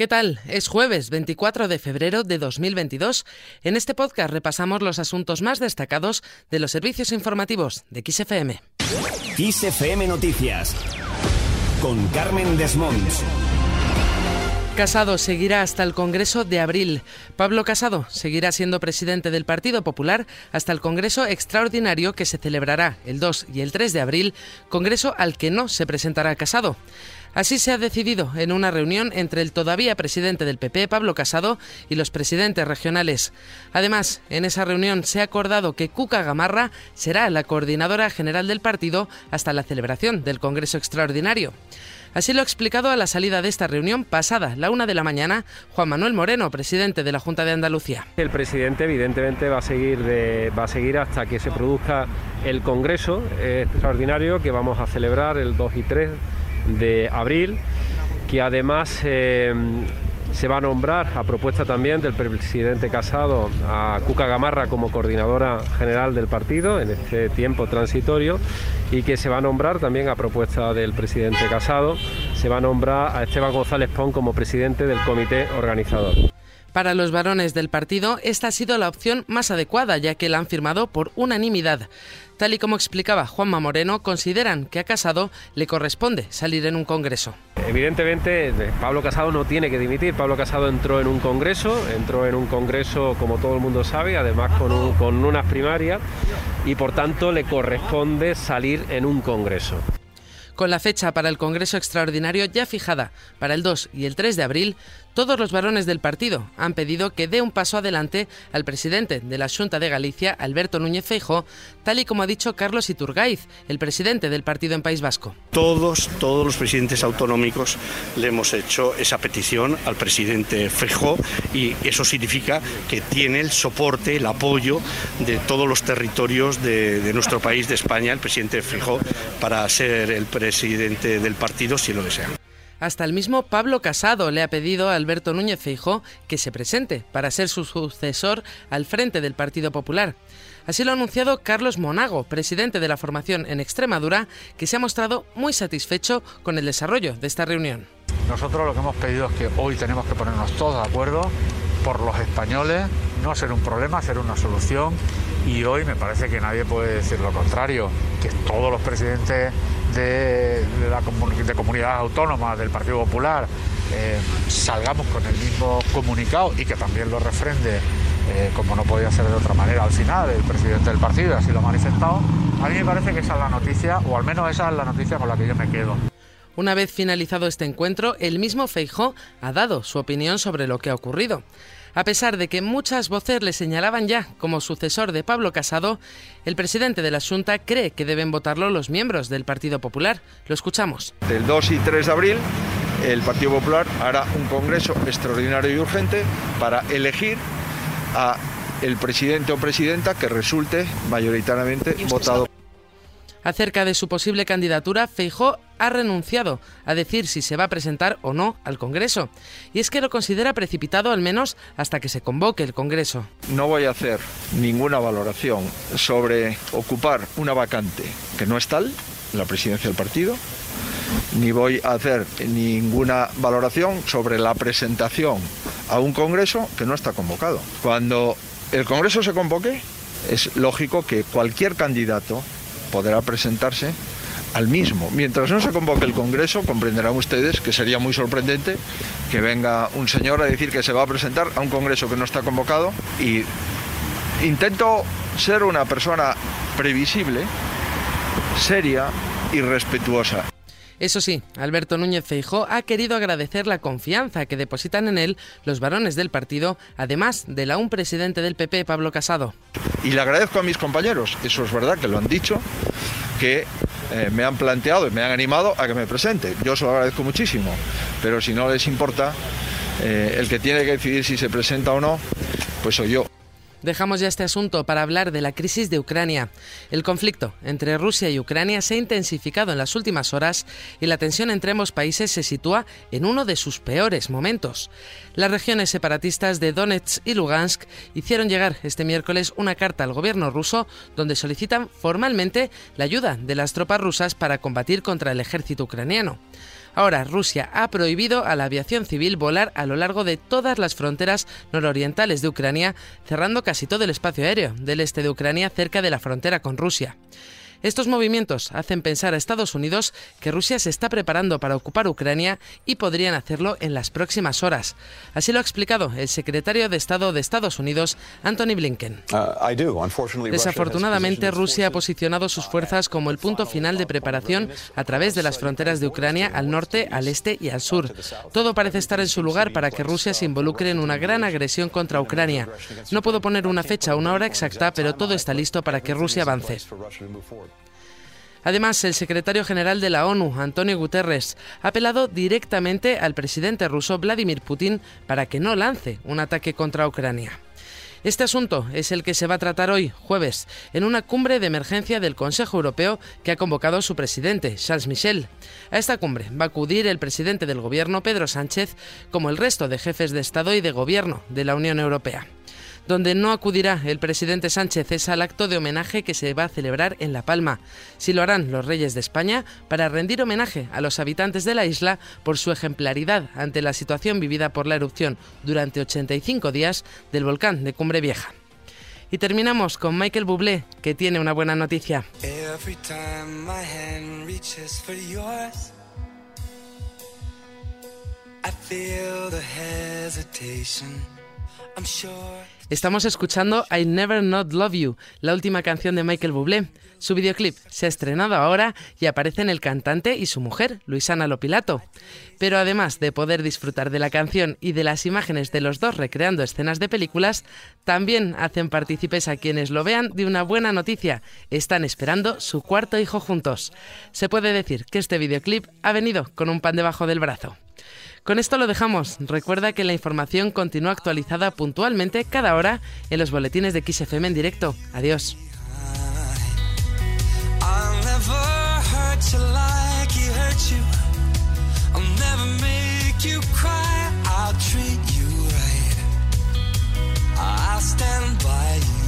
¿Qué tal? Es jueves 24 de febrero de 2022. En este podcast repasamos los asuntos más destacados de los servicios informativos de XFM. XFM Noticias con Carmen Desmonts. Casado seguirá hasta el Congreso de abril. Pablo Casado seguirá siendo presidente del Partido Popular hasta el Congreso Extraordinario que se celebrará el 2 y el 3 de abril, Congreso al que no se presentará Casado. Así se ha decidido en una reunión entre el todavía presidente del PP, Pablo Casado, y los presidentes regionales. Además, en esa reunión se ha acordado que Cuca Gamarra será la coordinadora general del partido hasta la celebración del Congreso Extraordinario. Así lo ha explicado a la salida de esta reunión pasada, la una de la mañana, Juan Manuel Moreno, presidente de la Junta de Andalucía. El presidente, evidentemente, va a seguir, va a seguir hasta que se produzca el Congreso extraordinario que vamos a celebrar el 2 y 3 de abril, que además eh, se va a nombrar a propuesta también del presidente Casado a Cuca Gamarra como coordinadora general del partido en este tiempo transitorio y que se va a nombrar también a propuesta del presidente Casado, se va a nombrar a Esteban González Pon como presidente del comité organizador. Para los varones del partido, esta ha sido la opción más adecuada, ya que la han firmado por unanimidad. Tal y como explicaba Juanma Moreno, consideran que a Casado le corresponde salir en un congreso. Evidentemente, eh, Pablo Casado no tiene que dimitir. Pablo Casado entró en un congreso, entró en un congreso, como todo el mundo sabe, además con, con unas primarias, y por tanto le corresponde salir en un congreso. Con la fecha para el Congreso Extraordinario ya fijada para el 2 y el 3 de abril, todos los varones del partido han pedido que dé un paso adelante al presidente de la Junta de Galicia, Alberto Núñez Feijo, tal y como ha dicho Carlos Iturgaiz, el presidente del partido en País Vasco. Todos, todos los presidentes autonómicos le hemos hecho esa petición al presidente Feijo y eso significa que tiene el soporte, el apoyo de todos los territorios de, nuestro país, de España, el presidente Feijo, para ser el presidente del partido si lo desea. Hasta el mismo Pablo Casado le ha pedido a Alberto Núñez Feijó que se presente para ser su sucesor al frente del Partido Popular. Así lo ha anunciado Carlos Monago, presidente de la formación en Extremadura, que se ha mostrado muy satisfecho con el desarrollo de esta reunión. Nosotros lo que hemos pedido es que hoy tenemos que ponernos todos de acuerdo por los españoles, no ser un problema, ser una solución. Y hoy me parece que nadie puede decir lo contrario, que todos los presidentes de, la de comunidades autónomas del Partido Popular eh, salgamos con el mismo comunicado y que también lo refrende, eh, como no podía ser de otra manera al final, el presidente del partido, así lo ha manifestado, a mí me parece que esa es la noticia, o al menos esa es la noticia con la que yo me quedo. Una vez finalizado este encuentro, el mismo Feijó ha dado su opinión sobre lo que ha ocurrido. A pesar de que muchas voces le señalaban ya como sucesor de Pablo Casado, el presidente de la Junta cree que deben votarlo los miembros del Partido Popular. Lo escuchamos. Del 2 y 3 de abril, el Partido Popular hará un congreso extraordinario y urgente para elegir a el presidente o presidenta que resulte mayoritariamente votado. Acerca de su posible candidatura, Feijó ha renunciado a decir si se va a presentar o no al Congreso, y es que lo considera precipitado al menos hasta que se convoque el Congreso. No voy a hacer ninguna valoración sobre ocupar una vacante que no es tal, la presidencia del partido, ni voy a hacer ninguna valoración sobre la presentación a un Congreso que no está convocado. Cuando el Congreso se convoque, es lógico que cualquier candidato podrá presentarse al mismo. Mientras no se convoque el Congreso, comprenderán ustedes que sería muy sorprendente que venga un señor a decir que se va a presentar a un Congreso que no está convocado y intento ser una persona previsible, seria y respetuosa. Eso sí, Alberto Núñez Feijó ha querido agradecer la confianza que depositan en él los varones del partido, además del aún presidente del PP, Pablo Casado. Y le agradezco a mis compañeros, eso es verdad que lo han dicho, que eh, me han planteado y me han animado a que me presente. Yo se lo agradezco muchísimo, pero si no les importa, eh, el que tiene que decidir si se presenta o no, pues soy yo. Dejamos ya este asunto para hablar de la crisis de Ucrania. El conflicto entre Rusia y Ucrania se ha intensificado en las últimas horas y la tensión entre ambos países se sitúa en uno de sus peores momentos. Las regiones separatistas de Donetsk y Lugansk hicieron llegar este miércoles una carta al gobierno ruso donde solicitan formalmente la ayuda de las tropas rusas para combatir contra el ejército ucraniano. Ahora, Rusia ha prohibido a la aviación civil volar a lo largo de todas las fronteras nororientales de Ucrania, cerrando casi todo el espacio aéreo del este de Ucrania cerca de la frontera con Rusia. Estos movimientos hacen pensar a Estados Unidos que Rusia se está preparando para ocupar Ucrania y podrían hacerlo en las próximas horas. Así lo ha explicado el secretario de Estado de Estados Unidos, Anthony Blinken. Uh, Desafortunadamente, Rusia ha posicionado sus fuerzas como el punto final de preparación a través de las fronteras de Ucrania al norte, al este y al sur. Todo parece estar en su lugar para que Rusia se involucre en una gran agresión contra Ucrania. No puedo poner una fecha una hora exacta, pero todo está listo para que Rusia avance. Además, el secretario general de la ONU, Antonio Guterres, ha apelado directamente al presidente ruso Vladimir Putin para que no lance un ataque contra Ucrania. Este asunto es el que se va a tratar hoy, jueves, en una cumbre de emergencia del Consejo Europeo que ha convocado su presidente, Charles Michel. A esta cumbre va a acudir el presidente del Gobierno, Pedro Sánchez, como el resto de jefes de Estado y de Gobierno de la Unión Europea. Donde no acudirá el presidente Sánchez es al acto de homenaje que se va a celebrar en La Palma. Si lo harán los reyes de España para rendir homenaje a los habitantes de la isla por su ejemplaridad ante la situación vivida por la erupción durante 85 días del volcán de Cumbre Vieja. Y terminamos con Michael Bublé, que tiene una buena noticia. Estamos escuchando I Never Not Love You, la última canción de Michael Bublé. Su videoclip se ha estrenado ahora y aparecen el cantante y su mujer, Luisana Lopilato. Pero además de poder disfrutar de la canción y de las imágenes de los dos recreando escenas de películas, también hacen partícipes a quienes lo vean de una buena noticia. Están esperando su cuarto hijo juntos. Se puede decir que este videoclip ha venido con un pan debajo del brazo. Con esto lo dejamos. Recuerda que la información continúa actualizada puntualmente cada hora en los boletines de XFM en directo. Adiós. you.